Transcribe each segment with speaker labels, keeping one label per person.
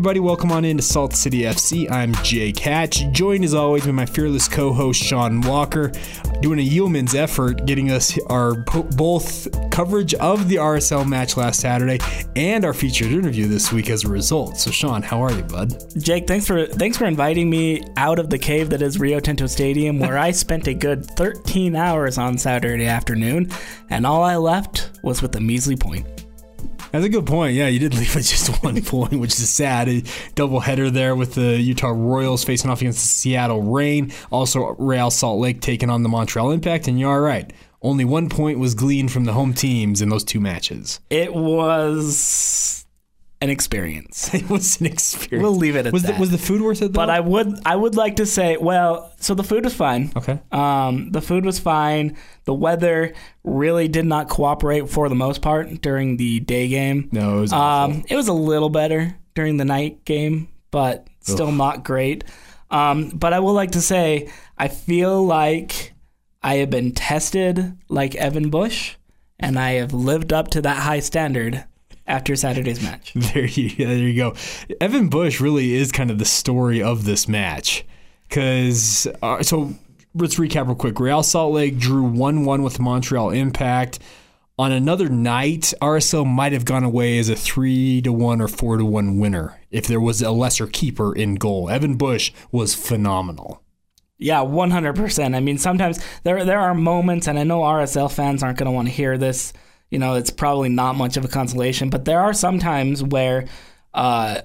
Speaker 1: Everybody, welcome on into Salt City FC. I'm Jake Hatch, joined as always by my fearless co-host Sean Walker, doing a yeoman's effort, getting us our both coverage of the RSL match last Saturday and our featured interview this week as a result. So Sean, how are you, bud?
Speaker 2: Jake, thanks for thanks for inviting me out of the cave that is Rio Tinto Stadium, where I spent a good 13 hours on Saturday afternoon, and all I left was with a measly point.
Speaker 1: That's a good point. Yeah, you did leave with just one point, which is sad. A double header there with the Utah Royals facing off against the Seattle Reign. Also, Real Salt Lake taking on the Montreal Impact. And you're all right. Only one point was gleaned from the home teams in those two matches.
Speaker 2: It was an experience.
Speaker 1: It was an experience.
Speaker 2: We'll leave it at
Speaker 1: was
Speaker 2: that.
Speaker 1: The, was the food worth it? Though?
Speaker 2: But I would I would like to say, well, so the food was fine.
Speaker 1: okay.
Speaker 2: Um, the food was fine. The weather really did not cooperate for the most part during the day game.
Speaker 1: No, it was.
Speaker 2: Um, it was a little better during the night game, but still not great. Um, but I will like to say, I feel like I have been tested like Evan Bush, and I have lived up to that high standard after Saturday's match.
Speaker 1: There you, there you go. Evan Bush really is kind of the story of this match. Because, uh, so let's recap real quick. Real Salt Lake drew 1 1 with Montreal Impact. On another night, RSL might have gone away as a 3 to 1 or 4 to 1 winner if there was a lesser keeper in goal. Evan Bush was phenomenal.
Speaker 2: Yeah, one hundred percent. I mean, sometimes there there are moments, and I know RSL fans aren't going to want to hear this. You know, it's probably not much of a consolation, but there are some times where uh,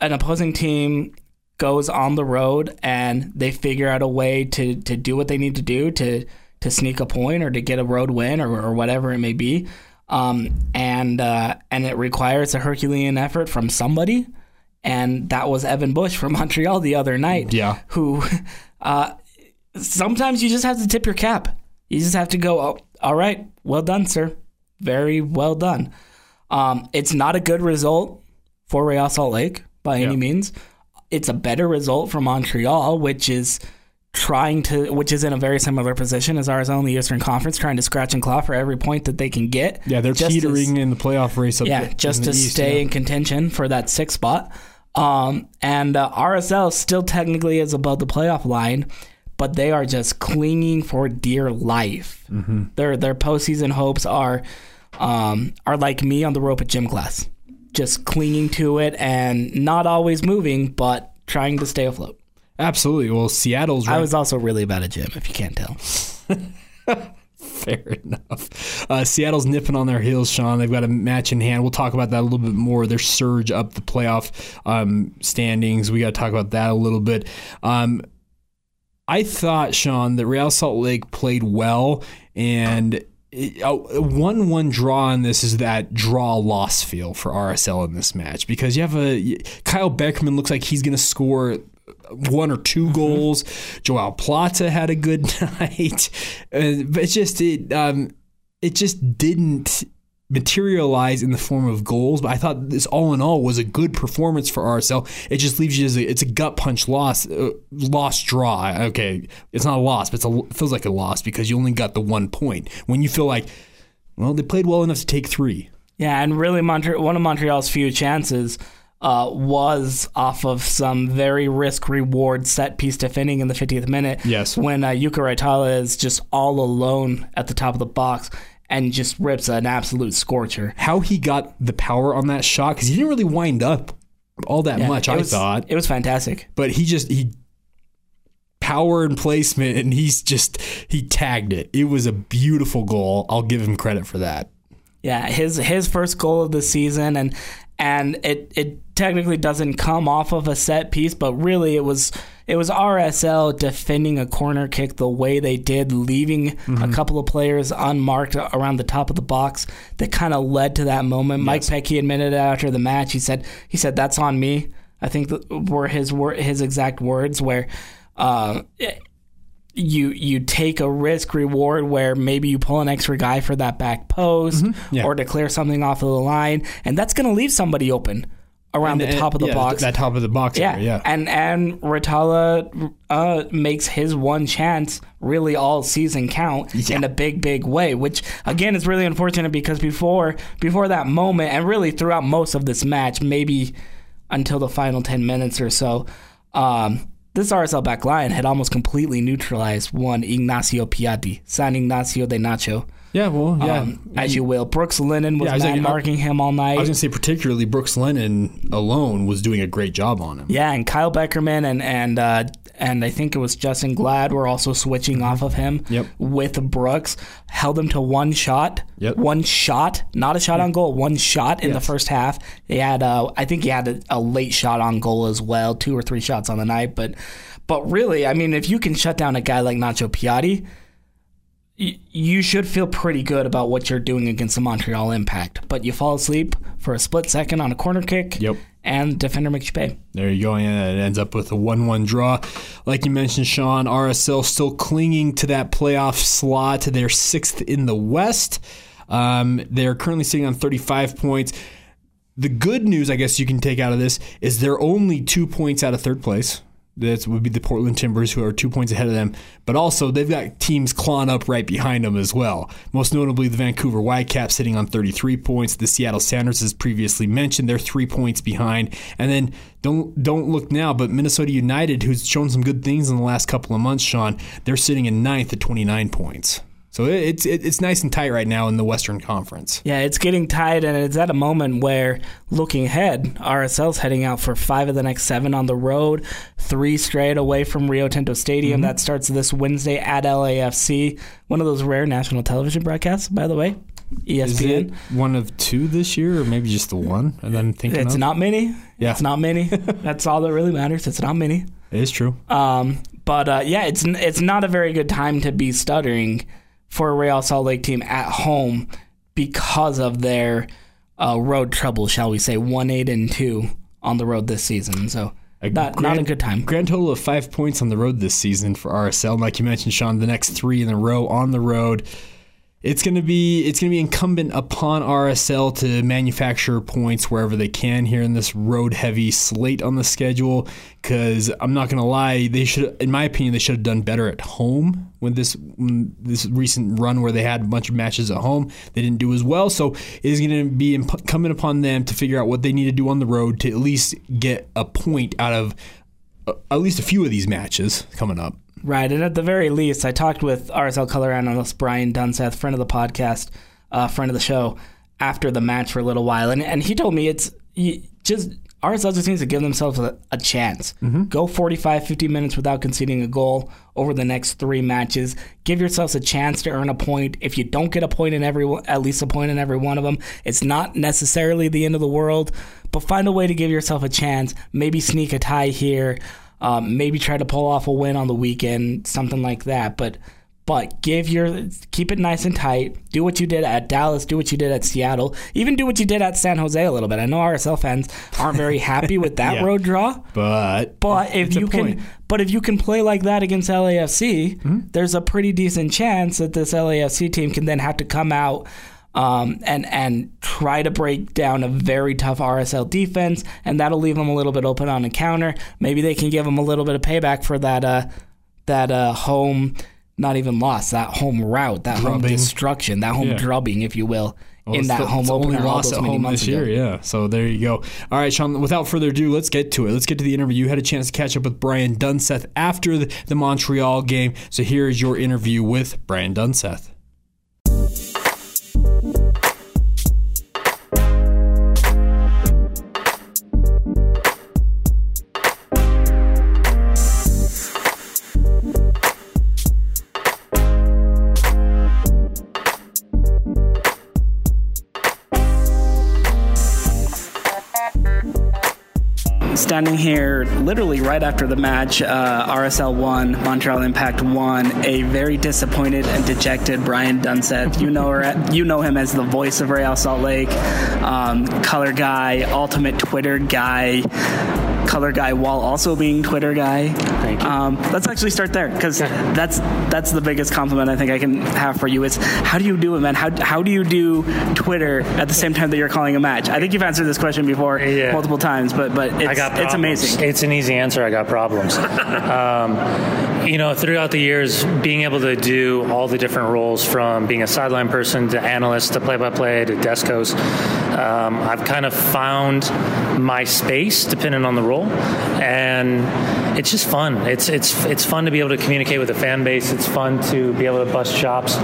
Speaker 2: an opposing team goes on the road and they figure out a way to to do what they need to do to to sneak a point or to get a road win or, or whatever it may be. Um, and uh, and it requires a Herculean effort from somebody, and that was Evan Bush from Montreal the other night.
Speaker 1: Yeah.
Speaker 2: who uh, sometimes you just have to tip your cap. You just have to go, oh, all right, well done, sir. Very well done. Um, it's not a good result for Real Salt Lake by
Speaker 1: Yeah.
Speaker 2: any means. It's a better result for Montreal, which is trying to, which is in a very similar position as RSL in the Eastern Conference, trying to scratch and claw for every point that they can get.
Speaker 1: Yeah, they're teetering in the playoff race up
Speaker 2: yeah,
Speaker 1: there
Speaker 2: just to
Speaker 1: East,
Speaker 2: stay
Speaker 1: yeah.
Speaker 2: in contention for that sixth spot. Um, and uh, RSL still technically is above the playoff line, but they are just clinging for dear life.
Speaker 1: Mm-hmm.
Speaker 2: Their their postseason hopes are um, are like me on the rope at gym class, just clinging to it and not always moving, but trying to stay afloat.
Speaker 1: Absolutely. Well, Seattle's
Speaker 2: I was also really bad at gym, if you can't tell.
Speaker 1: Fair enough. Uh, Seattle's nipping on their heels, Sean. They've got a match in hand. We'll talk about that a little bit more. Their surge up the playoff um, standings. We got to talk about that a little bit. Um, I thought, Sean, that Real Salt Lake played well, and a one-one draw on this is that draw-loss feel for RSL in this match because you have a Kyle Beckerman looks like he's going to score one or 2 goals. Joao Plata had a good night, uh, but it's just it um, it just didn't materialize in the form of goals. But I thought this all in all was a good performance for RSL. It just leaves you as a, it's a gut punch loss, uh, loss draw. Okay, it's not a loss, but it's a, it feels like a loss because you only got the one point. When you feel like, well, they played well enough to take three.
Speaker 2: Yeah, and really, Montre- one of Montreal's few chances uh, was off of some very risk reward set piece defending in the 50th minute.
Speaker 1: Yes.
Speaker 2: When uh, Jukka Raitala is just all alone at the top of the box and just rips an absolute scorcher.
Speaker 1: How he got the power on that shot because he didn't really wind up all that
Speaker 2: Yeah,
Speaker 1: much. I
Speaker 2: was-
Speaker 1: thought.
Speaker 2: It was fantastic.
Speaker 1: but he just he power and placement and he's just he tagged it it was a beautiful goal i'll give him credit for that
Speaker 2: Yeah, his his first goal of the season, and and it it technically doesn't come off of a set piece, but really it was it was RSL defending a corner kick the way they did, leaving a couple of players unmarked around the top of the box that kind of led to that moment. Mike Petke admitted after the match. He said he said that's on me. I think were his wor- his exact words where. Uh, you you take a risk reward where maybe you pull an extra guy for that back post
Speaker 1: Yeah.
Speaker 2: or to clear something off of the line, and that's going to leave somebody open around the
Speaker 1: And-
Speaker 2: top of the
Speaker 1: yeah,
Speaker 2: box.
Speaker 1: that top of the box
Speaker 2: yeah,
Speaker 1: area, yeah
Speaker 2: and and Raitala uh, makes his one chance really all season count in a big big way, which again is really unfortunate because before before that moment and really throughout most of this match, maybe until the final 10 minutes or so. Um, this RSL back line had almost completely neutralized one Ignacio Piatti, San Ignacio de Nacho.
Speaker 1: Yeah, well, yeah.
Speaker 2: Um, as you will. Brooks Lennon was
Speaker 1: Yeah, was like,
Speaker 2: marking him all night.
Speaker 1: I was gonna say particularly Brooks Lennon alone was doing a great job on him.
Speaker 2: Yeah, and Kyle Beckerman and and uh, and I think it was Justen Glad were also switching off of him
Speaker 1: Yep.
Speaker 2: with Brooks. Held him to one shot.
Speaker 1: Yep.
Speaker 2: One shot, not a shot on goal. One shot in the first half. He had, uh, I think he had a, a late shot on goal as well, two or three shots on the night. But, but really, I mean, if you can shut down a guy like Nacho Piatti, y- you should feel pretty good about what you're doing against the Montreal Impact. But you fall asleep for a split second on a corner kick.
Speaker 1: Yep.
Speaker 2: And defender you pay.
Speaker 1: There you go. And it ends up with a 1 1 draw. Like you mentioned, Sean, RSL still clinging to that playoff slot. They're sixth in the West. Um, they're currently sitting on 35 points. The good news, I guess, you can take out of this is they're only two points out of third place. That would be the Portland Timbers, who are two points ahead of them. But also, they've got teams clawing up right behind them as well. Most notably, the Vancouver Whitecaps sitting on 33 points. The Seattle Sounders, as previously mentioned, they're three points behind. And then don't don't look now, but Minnesota United, who's shown some good things in the last couple of months, Sean, they're sitting in ninth at 29 points. So it's it's nice and tight right now in the Western Conference.
Speaker 2: Yeah, it's getting tight, and it's at a moment where, looking ahead, RSL's heading out for five of the next seven on the road, three straight away from Rio Tinto Stadium. That starts this Wednesday at LAFC. One of those rare national television broadcasts, by the way.
Speaker 1: Is
Speaker 2: ESPN.
Speaker 1: it one of two this year, or maybe just the one? And then thinking
Speaker 2: It's
Speaker 1: of?
Speaker 2: not many.
Speaker 1: Yeah.
Speaker 2: It's not many. That's all that really matters. It's not many.
Speaker 1: It is true.
Speaker 2: Um, but uh, yeah, it's it's not a very good time to be stuttering for a Real Salt Lake team at home because of their uh, road trouble, shall we say, one eight and two on the road this season. So not not a good time.
Speaker 1: Grand total of five points on the road this season for RSL. And like you mentioned, Sean, the next three in a row on the road. It's gonna be it's gonna be incumbent upon RSL to manufacture points wherever they can here in this road heavy slate on the schedule. Because I'm not gonna lie, they should, in my opinion, they should have done better at home when this when this recent run where they had a bunch of matches at home. They didn't do as well, so it is gonna be incumbent upon them to figure out what they need to do on the road to at least get a point out of uh, at least a few of these matches coming up.
Speaker 2: Right, and at the very least, I talked with RSL color analyst Brian Dunseth, friend of the podcast, uh, friend of the show, after the match for a little while, and and he told me it's just RSL just needs to give themselves a, a chance. Go 45, 50 minutes without conceding a goal over the next three matches. Give yourselves a chance to earn a point. If you don't get a point in every, one- at least a point in every one of them, it's not necessarily the end of the world. But find a way to give yourself a chance. Maybe sneak a tie here. Um, maybe try to pull off a win on the weekend, something like that. But but give your keep it nice and tight. Do what you did at Dallas. Do what you did at Seattle. Even do what you did at San Jose a little bit. I know RSL fans aren't very happy with that
Speaker 1: Yeah.
Speaker 2: road draw.
Speaker 1: But
Speaker 2: But if you can,
Speaker 1: point.
Speaker 2: but if you can play like that against LAFC,
Speaker 1: Mm-hmm.
Speaker 2: there's a pretty decent chance that this LAFC team can then have to come out um, and and try to break down a very tough RSL defense, and that'll leave them a little bit open on a counter. Maybe they can give them a little bit of payback for that uh, that uh, home, not even loss, that home route, that home destruction, that home
Speaker 1: Yeah.
Speaker 2: drubbing, if you will,
Speaker 1: Well,
Speaker 2: in that
Speaker 1: the-
Speaker 2: home opener
Speaker 1: only loss at home this
Speaker 2: ago.
Speaker 1: year. Yeah. So there you go. All right, Sean. Without further ado, let's get to it. Let's get to the interview. You had a chance to catch up with Brian Dunseth after the, the Montreal game. So here is your interview with Brian Dunseth.
Speaker 2: Standing here literally right after the match. Uh, RSL won, Montreal Impact won. A very disappointed and dejected Brian Dunseth. You know you know him as the voice of Real Salt Lake, um, color guy, ultimate Twitter guy. Color guy while also being Twitter guy.
Speaker 3: Thank you.
Speaker 2: Um, let's actually start there because that's that's the biggest compliment I think I can have for you. Is how do you do it, man? How, how do you do Twitter at the same time that you're calling a match? I think you've answered this question before
Speaker 3: Yeah.
Speaker 2: multiple times, but but it's,
Speaker 3: I got
Speaker 2: it's amazing.
Speaker 3: It's an easy answer. I got problems. um, you know, throughout the years, being able to do all the different roles from being a sideline person to analyst to play-by-play to desk host, um, I've kind of found my space depending on the role, and it's just fun. It's it's it's fun to be able to communicate with the fan base. It's fun to be able to bust chops.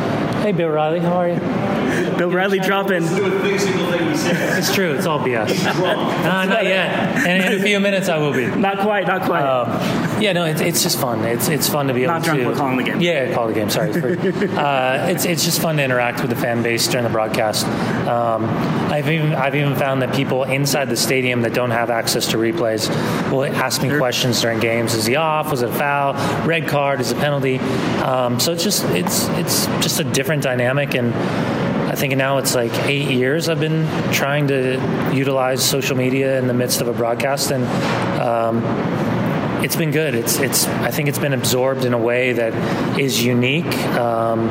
Speaker 3: Hey, Bill Riley, how are you?
Speaker 2: Bill Riley dropping.
Speaker 3: It's true. It's all BS. Nah, not yet. And in a few minutes, I will be.
Speaker 2: Not quite, not quite.
Speaker 3: Um, yeah, no, it's, it's just fun. It's it's fun to be able
Speaker 2: Not drunk,
Speaker 3: to.
Speaker 2: we're calling the game.
Speaker 3: Yeah, call the game. Sorry, uh, it's it's just fun to interact with the fan base during the broadcast. Um, I've even I've even found that people inside the stadium that don't have access to replays will ask me questions during games. Is he off? Was it a foul? Red card? Is it a penalty? Um, so it's just it's it's just a different dynamic and. I think now it's like eight years I've been trying to utilize social media in the midst of a broadcast, and um, it's been good. It's it's I think it's been absorbed in a way that is unique um,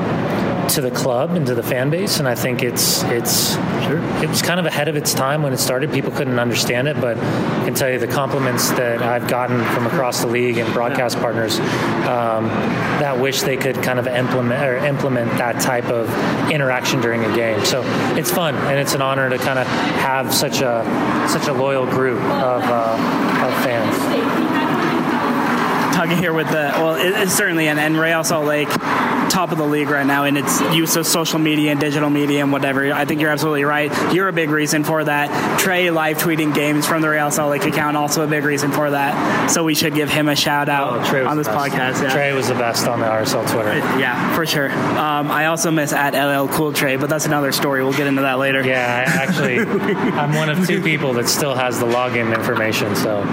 Speaker 3: to the club and to the fan base, and I think it's it's sure. it was kind of ahead of its time when it started. People couldn't understand it, but I can tell you the compliments that I've gotten from across the league and broadcast partners um, that wish they could kind of implement or implement that type of interaction during a game. So it's fun and it's an honor to kind of have such a such a loyal group of, uh, of fans
Speaker 2: talking here with the well, it, it's certainly and, and Real Salt Lake, top of the league right now in its use of social media and digital media and whatever. I think you're absolutely right. You're a big reason for that. Trey live tweeting games from the Real Salt Lake account also a big reason for that. So we should give him a shout out
Speaker 3: Oh,
Speaker 2: on this podcast. Yeah.
Speaker 3: Trey was the best on the RSL Twitter.
Speaker 2: Yeah, for sure. Um, I also miss at LL Cool Trey, but that's another story. We'll get into that later.
Speaker 3: Yeah, I actually, I'm one of two people that still has the login information, so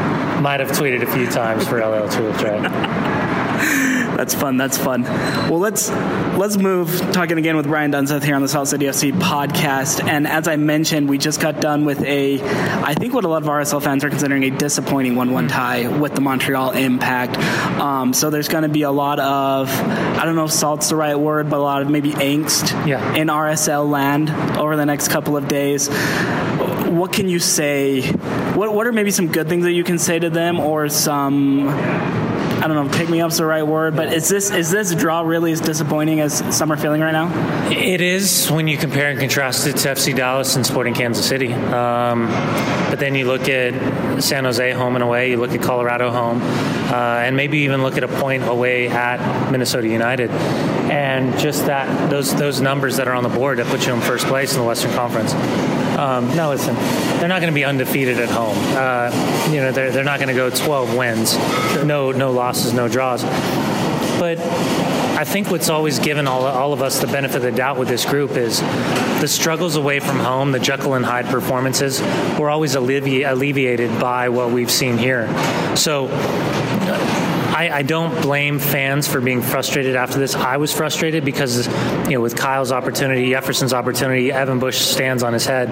Speaker 3: might have tweeted a few times for LL Cool Trey.
Speaker 2: That's fun. That's fun. Well, let's let's move talking again with Brian Dunseth here on the Salt City FC podcast. And as I mentioned, we just got done with a, I think what a lot of RSL fans are considering a disappointing one-one tie with the Montreal Impact. Um, so there's going to be a lot of, I don't know if salt's the right word, but a lot of maybe angst
Speaker 3: Yeah.
Speaker 2: in RSL land over the next couple of days. What can you say? What what are maybe some good things that you can say to them, or some I don't know, pick me up's the right word, but is this is this draw really as disappointing as some are feeling right now?
Speaker 3: It is when you compare and contrast it to FC Dallas and Sporting Kansas City. Um, but then you look at San Jose home and away, you look at Colorado home, uh, and maybe even look at a point away at Minnesota United. And just that those those numbers that are on the board that put you in first place in the Western Conference. Um, now listen, they're not going to be undefeated at home. Uh, you know, they're, they're not going to go 12 wins, no no losses, no draws. But I think what's always given all, all of us the benefit of the doubt with this group is the struggles away from home, the Jekyll and Hyde performances, were always allevi- alleviated by what we've seen here. So I, I don't blame fans for being frustrated after this. I was frustrated because, you know, with Kyle's opportunity, Jefferson's opportunity, Evan Bush stands on his head.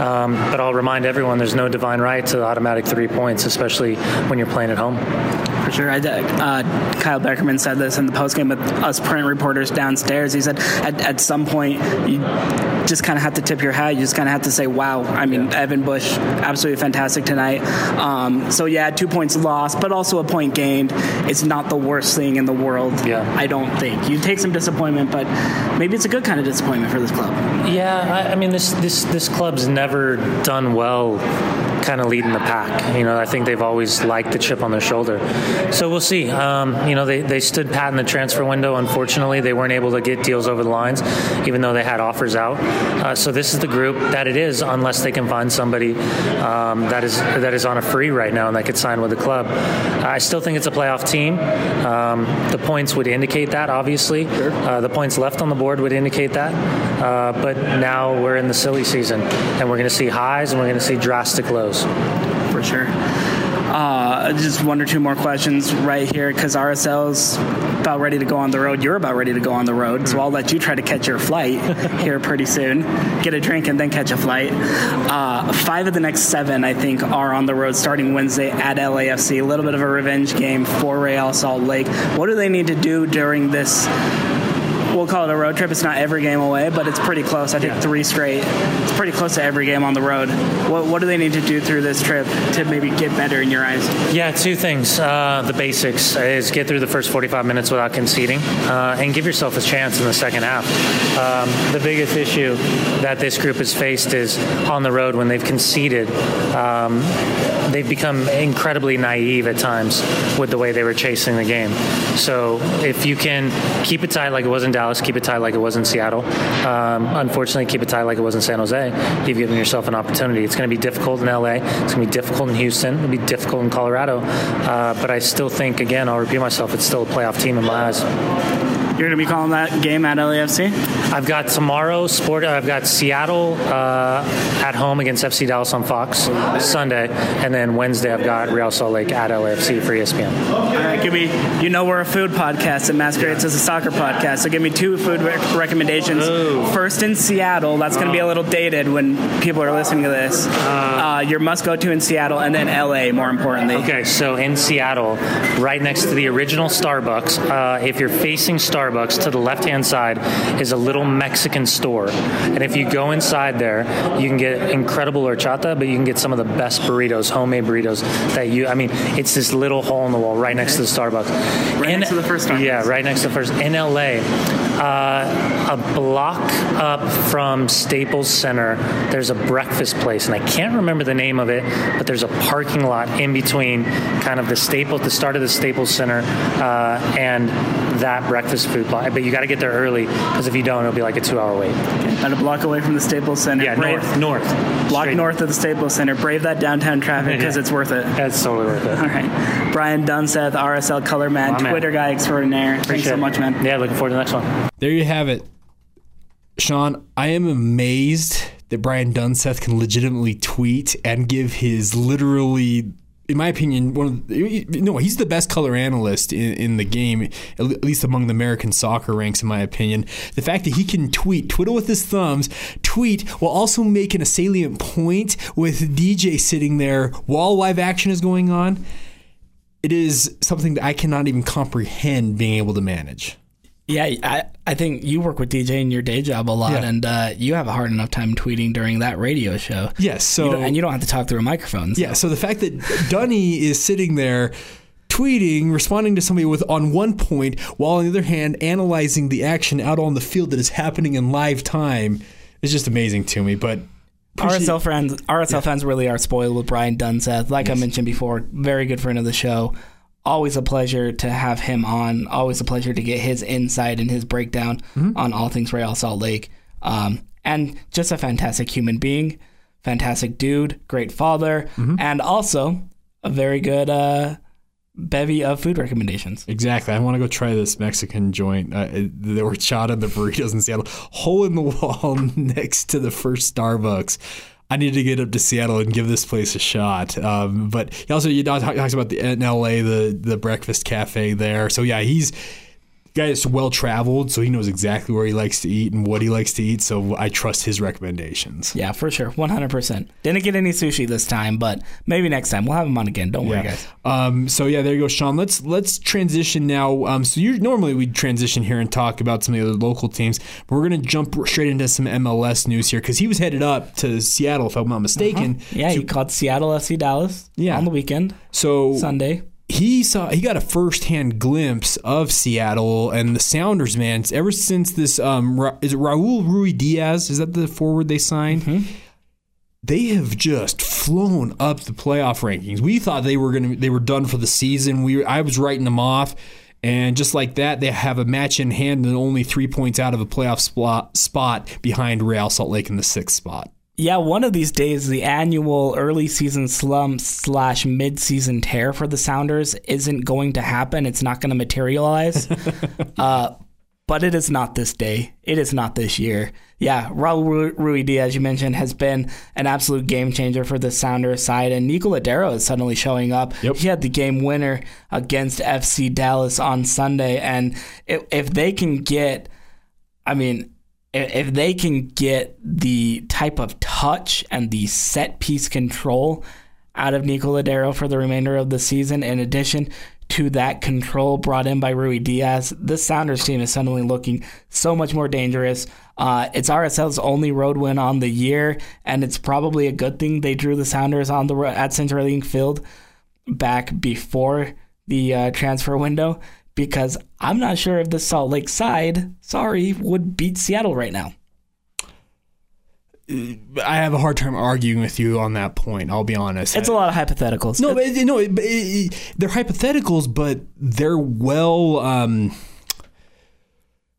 Speaker 3: Um, but I'll remind everyone there's no divine right to automatic three points, especially when you're playing at home.
Speaker 2: For sure. I, uh, Kyle Beckerman said this in the postgame with us print reporters downstairs. He said at, at some point you just kind of have to tip your hat. You just kind of have to say, "Wow!" I mean, Evan Bush absolutely fantastic tonight. Um, so yeah, two points lost, but also a point gained. It's not the worst thing in the world.
Speaker 3: Yeah.
Speaker 2: I don't think you take some disappointment, but maybe it's a good kind of disappointment for this club.
Speaker 3: Yeah, I, I mean this this this club's never done well, kind of leading the pack. You know, I think they've always liked the chip on their shoulder. So we'll see. Um, you know, they, they stood pat in the transfer window. Unfortunately, they weren't able to get deals over the lines, even though they had offers out. Uh, so this is the group that it is, unless they can find somebody um, that is that is on a free right now and that could sign with the club. I still think it's a playoff team. Um, the points would indicate that, obviously. Uh, the points left on the board would indicate that. Uh, but now we're in the silly season, and we're going to see highs and we're going to see drastic lows.
Speaker 2: For sure. Uh, just one or two more questions right here because RSL's about ready to go on the road. You're about ready to go on the road, so I'll let you try to catch your flight here pretty soon. Get a drink and then catch a flight. Uh, five of the next seven, I think, are on the road starting Wednesday at LAFC. A little bit of a revenge game for Real Salt Lake. What do they need to do during this? We'll call it a road trip. It's not every game away, but it's pretty close. I think yeah. three straight. It's pretty close to every game on the road. What, what do they need to do through this trip to maybe get better in your eyes?
Speaker 3: Yeah, two things. Uh, the basics is get through the first 45 minutes without conceding uh, and give yourself a chance in the second half. Um, the biggest issue that this group has faced is on the road when they've conceded. Um, they've become incredibly naive at times with the way they were chasing the game. So if you can keep it tight like it was in Dallas, keep it tight like it was in Seattle. Um, unfortunately, keep it tight like it was in San Jose. You've given yourself an opportunity. It's going to be difficult in LA. It's going to be difficult in Houston. It'll be difficult in Colorado. Uh, but I still think, again, I'll repeat myself, it's still a playoff team in my eyes.
Speaker 2: You're going to be calling that game at LAFC?
Speaker 3: I've got tomorrow sport. I've got Seattle uh, at home against FC Dallas on Fox Sunday, and then Wednesday I've got Real Salt Lake at LAFC for ESPN.
Speaker 2: All right, give me. You know we're a food podcast and masquerades as a soccer podcast, so give me two food rec- recommendations. Ooh. First in Seattle. That's going to be a little dated when people are listening to this. Uh, uh, your must go to in Seattle, and then LA. More importantly.
Speaker 3: Okay, so in Seattle, right next to the original Starbucks. Uh, if you're facing Starbucks Starbucks to the left hand side is a little Mexican store. And if you go inside there, you can get incredible horchata, but you can get some of the best burritos, homemade burritos that you, I mean, it's this little hole in the wall right next to the Starbucks.
Speaker 2: Right in, next to the first Starbucks.
Speaker 3: Yeah, right next to the first. In LA, uh, a block up from Staples Center, there's a breakfast place, and I can't remember the name of it, but there's a parking lot in between kind of the Staples, the start of the Staples Center, uh, and that breakfast food block. But you got to get there early because if you don't, it'll be like a two-hour wait.
Speaker 2: Okay. About a block away from the Staples Center.
Speaker 3: Yeah, Brave, north, north.
Speaker 2: Block Straight. north of the Staples Center. Brave that downtown traffic because yeah. it's worth it.
Speaker 3: That's totally worth it.
Speaker 2: All right, Brian Dunseth, RSL Color Man, oh, Twitter man. guy extraordinaire. Appreciate Thanks so much, man.
Speaker 3: Yeah, looking forward to the next one.
Speaker 1: There you have it, Sean. I am amazed that Brian Dunseth can legitimately tweet and give his literally in my opinion, one of the, no, he's the best color analyst in, in the game, at least among the American soccer ranks, in my opinion. The fact that he can tweet, twiddle with his thumbs, tweet while also making a salient point with DJ sitting there while live action is going on, it is something that I cannot even comprehend being able to manage.
Speaker 2: Yeah, I, I think you work with DJ in your day job a lot, yeah. and uh, you have a hard enough time tweeting during that radio show.
Speaker 1: Yes, so
Speaker 2: you and you don't have to talk through a microphone.
Speaker 1: So. Yeah, so the fact that Dunny is sitting there tweeting, responding to somebody with on one point, while on the other hand analyzing the action out on the field that is happening in live time is just amazing to me. But
Speaker 2: RSL friends, RSL yeah. fans really are spoiled with Brian Dunseth. Like yes. I mentioned before, very good friend of the show always a pleasure to have him on. Always a pleasure to get his insight and his breakdown mm-hmm. on all things Real Salt Lake. Um, and just a fantastic human being, fantastic dude, great father, mm-hmm. and also a very good uh, bevy of food recommendations.
Speaker 1: Exactly. I want to go try this Mexican joint. Uh, the horchata the burritos in Seattle. Hole in the wall next to the first Starbucks. I need to get up to Seattle and give this place a shot. Um, but he also you know talks about the in LA the the breakfast cafe there. So yeah, he's guy is well traveled, so he knows exactly where he likes to eat and what he likes to eat. So I trust his recommendations.
Speaker 2: Yeah, for sure, one hundred percent. Didn't get any sushi this time, but maybe next time we'll have him on again. Don't worry, guys.
Speaker 1: Um, so yeah, there you go, Sean. Let's let's transition now. Um, so you normally we transition here and talk about some of the other local teams, but we're gonna jump straight into some MLS news here because he was headed up to Seattle, if I'm not mistaken.
Speaker 2: Uh-huh. Yeah, to, he caught Seattle FC Dallas. Yeah. on the weekend.
Speaker 1: So
Speaker 2: Sunday
Speaker 1: he saw he got a firsthand glimpse of Seattle and the Sounders, man. Ever since this, um, is it Raul Ruidiaz? Is that the forward they signed? Mm-hmm. They have just flown up the playoff rankings. We thought they were gonna they were done for the season. We I was writing them off. And just like that, they have a match in hand and only three points out of a playoff spot, spot behind Real Salt Lake in the sixth spot
Speaker 2: yeah, one of these days, the annual early season slump slash mid season tear for the Sounders isn't going to happen. It's not going to materialize. uh, but it is not this day. It is not this year. Yeah, Raul Ruidíaz, you mentioned, has been an absolute game changer for the Sounders side, and Nico Lodeiro is suddenly showing up.
Speaker 1: Yep.
Speaker 2: He had the game winner against FC Dallas on Sunday, and if they can get, I mean, if they can get the type of touch and the set piece control out of Nico Lodeiro for the remainder of the season, in addition to that control brought in by Ruidiaz, this Sounders team is suddenly looking so much more dangerous. Uh, it's RSL's only road win on the year, and it's probably a good thing they drew the Sounders on the at CenturyLink Field back before the uh, transfer window because I'm not sure if the Salt Lake side, sorry, would beat Seattle right now.
Speaker 1: I have a hard time arguing with you on that point. I'll be honest.
Speaker 2: It's a lot of hypotheticals.
Speaker 1: No, but, no, it, it, they're hypotheticals, but they're well. Um,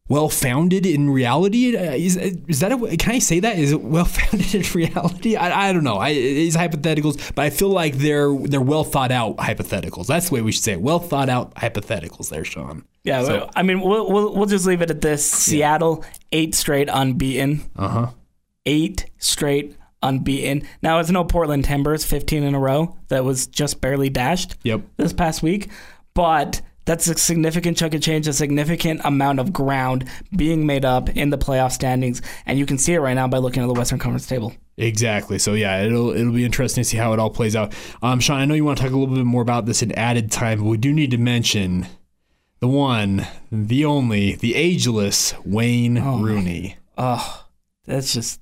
Speaker 1: well founded in reality? Uh, is, is that a, can I say that? Is it well founded in reality? I, I don't know. I, it's hypotheticals, but I feel like they're they're well thought out hypotheticals. That's the way we should say it. Well thought out hypotheticals. There, Sean.
Speaker 2: Yeah, so, I mean, we'll, we'll we'll just leave it at this. Seattle eight straight unbeaten.
Speaker 1: Uh huh.
Speaker 2: Eight straight unbeaten. Now it's no Portland Timbers, fifteen in a row. That was just barely dashed.
Speaker 1: Yep.
Speaker 2: This past week, but that's a significant chunk of change, a significant amount of ground being made up in the playoff standings, and you can see it right now by looking at the Western Conference table.
Speaker 1: Exactly. So yeah, it'll it'll be interesting to see how it all plays out. Um, Sean, I know you want to talk a little bit more about this in added time, but we do need to mention the one, the only, the ageless Wayne
Speaker 2: Oh,
Speaker 1: Rooney.
Speaker 2: Oh, that's just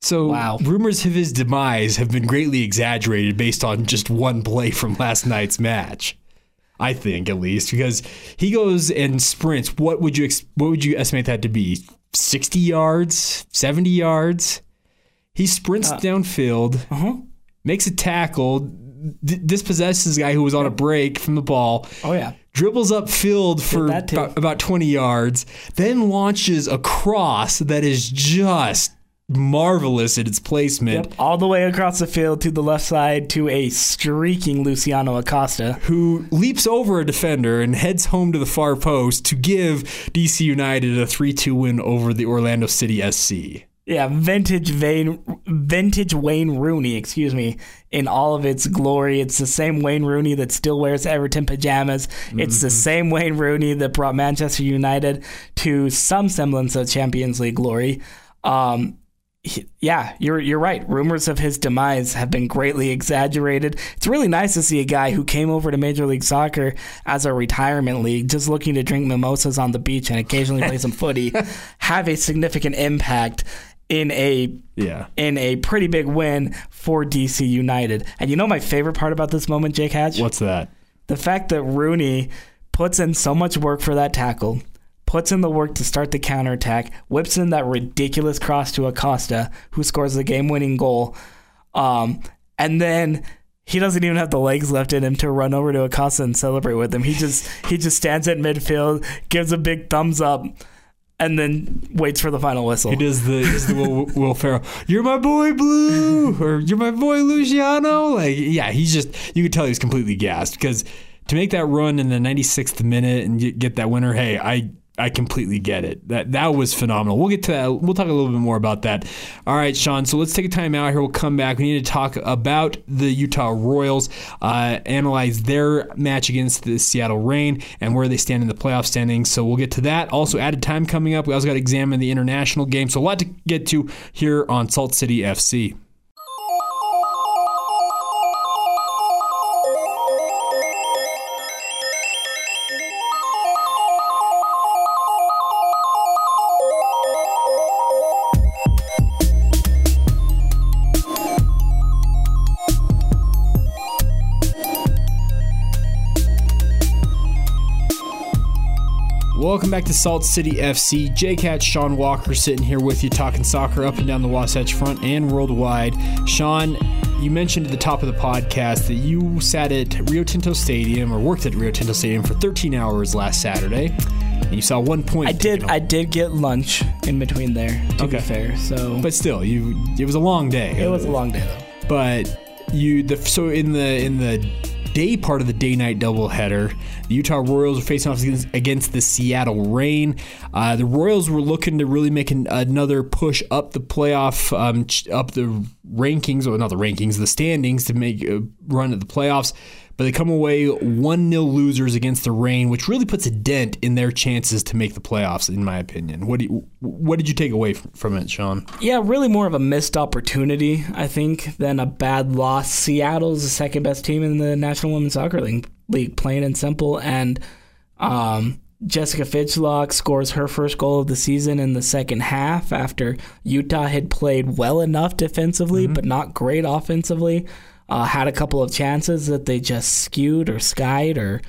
Speaker 1: So
Speaker 2: Wow.
Speaker 1: rumors of his demise have been greatly exaggerated based on just one play from last night's match. I think at least because he goes and sprints. What would you what would you estimate that to be? 60 yards, 70 yards? He sprints downfield,
Speaker 2: uh-huh.
Speaker 1: makes a tackle, d- dispossesses a guy who was on a break from the ball,
Speaker 2: Oh yeah.
Speaker 1: dribbles upfield for about, about 20 yards, then launches a cross that is just marvelous at its placement.
Speaker 2: Yep, all the way across the field to the left side to a streaking Luciano Acosta.
Speaker 1: Who leaps over a defender and heads home to the far post to give DC United a 3 2 win over the Orlando City SC.
Speaker 2: Yeah, vintage Wayne, vintage Wayne Rooney, excuse me, in all of its glory. It's the same Wayne Rooney that still wears Everton pajamas. It's the same Wayne Rooney that brought Manchester United to some semblance of Champions League glory. Um, he- yeah, you're you're right. Rumors of his demise have been greatly exaggerated. It's really nice to see a guy who came over to Major League Soccer as a retirement league, just looking to drink mimosas on the beach and occasionally play some footy, have a significant impact in a
Speaker 1: Yeah.
Speaker 2: in a pretty big win for DC United. And you know my favorite part about this moment, Jake Hatch?
Speaker 1: What's that?
Speaker 2: the fact that Rooney puts in so much work for that tackle, puts in the work to start the counterattack, whips in that ridiculous cross to Acosta, who scores the game winning goal. Um, and then he doesn't even have the legs left in him to run over to Acosta and celebrate with him. He just he just stands at midfield, gives a big thumbs up, and then waits for the final whistle.
Speaker 1: He does the, does the Will, Will Ferrell. You're my boy, Blue, or you're my boy, Luciano. Like, yeah, he's just. You could tell he's completely gassed because to make that run in the 96th minute and get, get that winner. Hey, I. I completely get it. That that was phenomenal. We'll get to that. We'll talk a little bit more about that. All right, Sean. So let's take a time out here. We'll come back. We need to talk about the Utah Royals, uh, analyze their match against the Seattle Reign, and where they stand in the playoff standings. So we'll get to that. Also, added time coming up. We also got to examine the international game. So a lot to get to here on Salt City FC. Back to Salt City FC. Jake Hatch Sean Walker sitting here with you talking soccer up and down the Wasatch Front and worldwide. Sean, you mentioned at the top of the podcast that you sat at Rio Tinto Stadium or worked at Rio Tinto Stadium for 13 hours last Saturday, and you saw one point.
Speaker 2: I did I did get lunch in between there, to be fair. So
Speaker 1: but still, you it was a long day.
Speaker 2: it was a long day though.
Speaker 1: but you the so in the in the day part of the day night doubleheader. The Utah Royals are facing off against, against the Seattle Reign. Uh, the Royals were looking to really make an, another push up the playoff, um, up the rankings, or not the rankings, the standings to make a run at the playoffs but they come away 1 0 losers against the Reign, which really puts a dent in their chances to make the playoffs, in my opinion. What, do you, what did you take away from it, Sean?
Speaker 2: Yeah, really more of a missed opportunity, I think, than a bad loss. Seattle's the second best team in the National Women's Soccer League, league plain and simple. And um, Jessica Fishlock scores her first goal of the season in the second half after Utah had played well enough defensively, mm-hmm. but not great offensively uh, had a couple of chances that they just skewed or skied or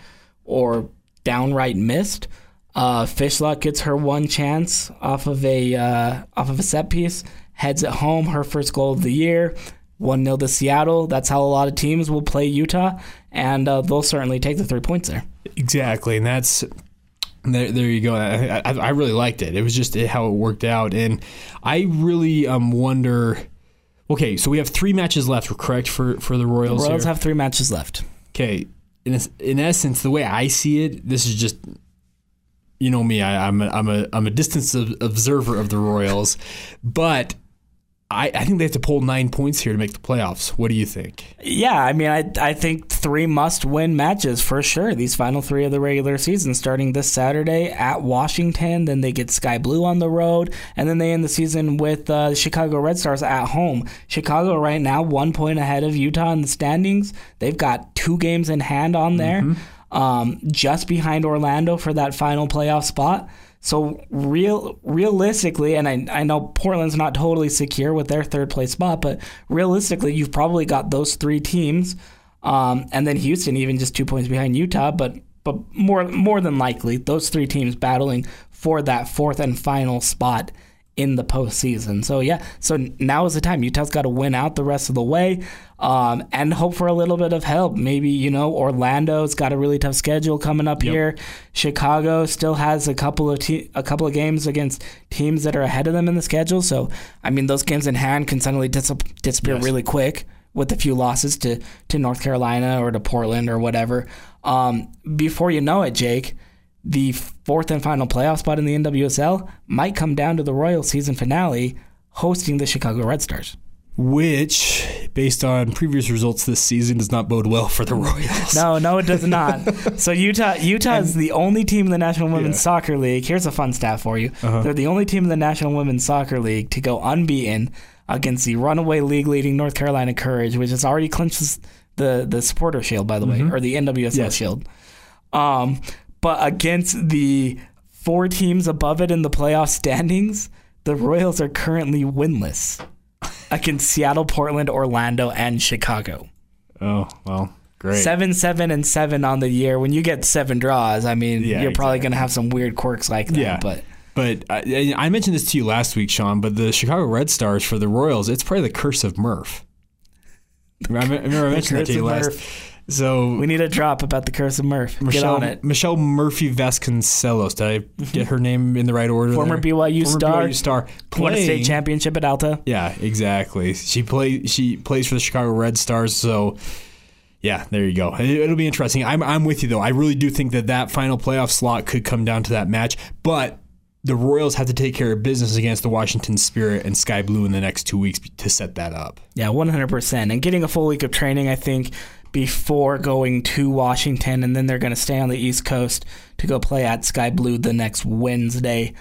Speaker 2: or downright missed. Uh, Fishlock gets her one chance off of a uh, off of a set piece, heads it home, her first goal of the year. 1 0 to Seattle. That's how a lot of teams will play Utah, and uh, they'll certainly take the three points there.
Speaker 1: Exactly. And that's there, there you go. I, I, I really liked it. It was just how it worked out. And I really um, wonder Okay, so we have three matches left, correct, for, for the Royals?
Speaker 2: The Royals
Speaker 1: here?
Speaker 2: have three matches left.
Speaker 1: Okay, in, in essence, the way I see it, this is just, you know me, I, am a, I'm, a, I'm a distance observer of the Royals, but I, I think they have to pull nine points here to make the playoffs. What do you think?
Speaker 2: Yeah, I mean, I, I think three must win matches for sure. These final three of the regular season, starting this Saturday at Washington. Then they get Sky Blue on the road. And then they end the season with uh, the Chicago Red Stars at home. Chicago, right now, one point ahead of Utah in the standings. They've got two games in hand on there, mm-hmm. um, just behind Orlando for that final playoff spot. So real realistically, and I, I know Portland's not totally secure with their third place spot, but realistically, you've probably got those three teams, um, and then Houston even just two points behind Utah, but but more more than likely those three teams battling for that fourth and final spot in the postseason. So yeah, so now is the time. Utah's got to win out the rest of the way, um, and hope for a little bit of help. Maybe you know Orlando's got a really tough schedule coming up yep. here. Chicago still has a couple of te- a couple of games against teams that are ahead of them in the schedule. So I mean, those games in hand can suddenly dis- disappear yes. really quick with a few losses to to North Carolina or to Portland or whatever. Um, before you know it, Jake the fourth and final playoff spot in the NWSL might come down to the Royal season finale hosting the Chicago Red Stars.
Speaker 1: Which, based on previous results this season, does not bode well for the Royals.
Speaker 2: No, no, it does not. so Utah, Utah is the only team in the National Women's yeah. Soccer League. Here's a fun stat for you: uh-huh. they're the only team in the National Women's Soccer League to go unbeaten against the runaway league-leading North Carolina Courage, which has already clinched the the Supporter Shield, by the mm-hmm. way, or the NWSL yes. Shield. Um, but against the four teams above it in the playoff standings, the Royals are currently winless against Seattle, Portland, Orlando, and Chicago.
Speaker 1: Oh, well, great.
Speaker 2: Seven, seven, and seven on the year. When you get seven draws, I mean, yeah, you're probably going to have some weird quirks like that. Yeah. But
Speaker 1: but I, I, mentioned this to you last week, Sean. But the Chicago Red Stars for the Royals, it's probably the curse of Murph. I remember I mentioned that to you last. Murph. So
Speaker 2: we need a drop about the curse of Murph. Michelle, get on it.
Speaker 1: Michelle Murphy Vasconcelos. Did I get her name in the right order?
Speaker 2: Former
Speaker 1: there?
Speaker 2: BYU
Speaker 1: Former
Speaker 2: star.
Speaker 1: BYU star.
Speaker 2: Playing, won a state championship at Alta.
Speaker 1: Yeah, exactly. She play. She plays for the Chicago Red Stars. So. Yeah, there you go. It, will be interesting. I'm, I'm with you though. I really do think that that final playoff slot could come down to that match, but the Royals have to take care of business against the Washington Spirit and Sky Blue in the next two weeks to set that up.
Speaker 2: Yeah, 100%. And getting a full week of training, I think, before going to Washington, and then they're going to stay on the East Coast to go play at Sky Blue the next Wednesday.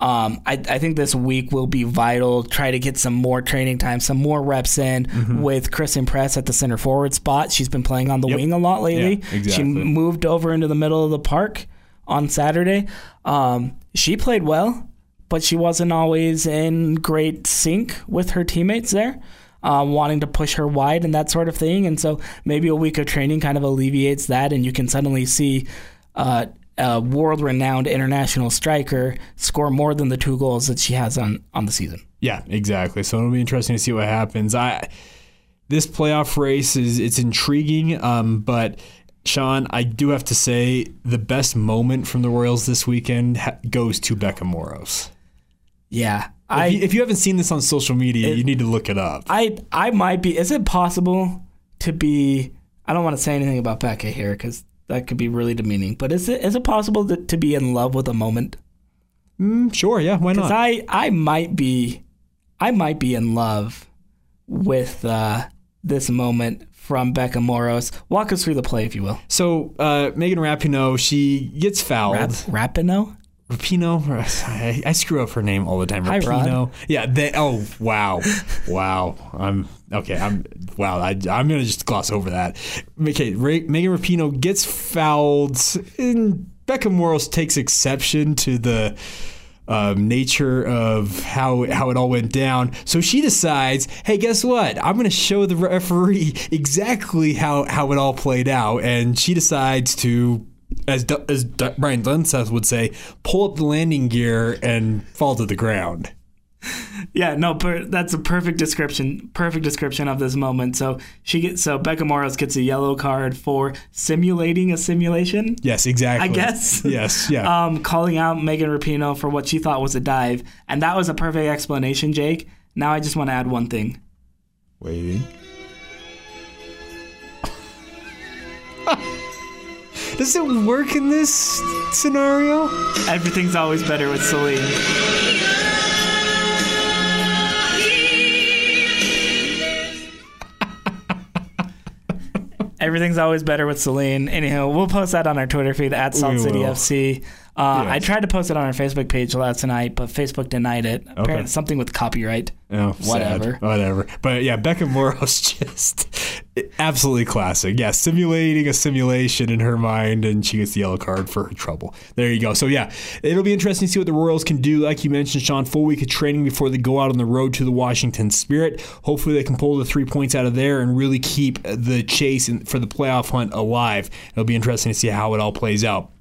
Speaker 2: Um, I, I, think this week will be vital. Try to get some more training time, some more reps in mm-hmm. with Christen Press at the center forward spot. She's been playing on the yep. wing a lot lately. Yeah, exactly. She moved over into the middle of the park on Saturday. Um, she played well, but she wasn't always in great sync with her teammates there um, wanting to push her wide and that sort of thing. And so maybe a week of training kind of alleviates that, and you can suddenly see uh, a world renowned international striker score more than the two goals that she has on, on the season.
Speaker 1: Yeah, exactly. So it'll be interesting to see what happens. I this playoff race is it's intriguing, um, but Sean, I do have to say the best moment from the Royals this weekend ha- goes to Becca Moros.
Speaker 2: Yeah,
Speaker 1: I, if, you, if you haven't seen this on social media, it, you need to look it up.
Speaker 2: I I might be. Is it possible to be? I don't want to say anything about Becca here because that could be really demeaning. But is it is it possible to, to be in love with a moment?
Speaker 1: Mm, sure, yeah, why not?
Speaker 2: I I might be I might be in love with uh, this moment from Becca Moros. Walk us through the play, if you will.
Speaker 1: so uh, Megan Rapinoe, she gets fouled.
Speaker 2: Rap, Rapino?
Speaker 1: Rapino, I, I screw up her name all the time.
Speaker 2: Hi, Rod.
Speaker 1: Rapino. Yeah. They, oh wow, wow. I'm okay. I'm wow. I, I'm gonna just gloss over that. Okay. Ra- Megan Rapino gets fouled, and Becca Moros takes exception to the. Um, nature of how how it all went down. So she decides, hey, guess what? I'm going to show the referee exactly how how it all played out, and she decides to. As, Du- as Du- Brian Dunseth would say, pull up the landing gear and fall to the ground.
Speaker 2: Yeah, no, per, that's a perfect description. Perfect description of this moment. So she gets so Becca Moros gets a yellow card for simulating a simulation.
Speaker 1: Yes, exactly.
Speaker 2: I guess.
Speaker 1: Yes, yeah.
Speaker 2: Um, calling out Megan Rapinoe for what she thought was a dive, and that was a perfect explanation, Jake. Now I just want to add one thing.
Speaker 1: Waiting. Does it work in this scenario?
Speaker 2: Everything's always better with Celine. Everything's always better with Celine. Anyhow, we'll post that on our Twitter feed at Salt City. FC. Uh, I tried to post it on our Facebook page last night, but Facebook denied it. Apparently, something with copyright.
Speaker 1: Oh,
Speaker 2: Whatever.
Speaker 1: sad. Whatever. But yeah, Becca Moros just absolutely classic. Yeah, simulating a simulation in her mind, and she gets the yellow card for her trouble. There you go. So yeah, it'll be interesting to see what the Royals can do. Like you mentioned, Sean, full week of training before they go out on the road to the Washington Spirit. Hopefully, they can pull the three points out of there and really keep the chase for the playoff hunt alive. It'll be interesting to see how it all plays out.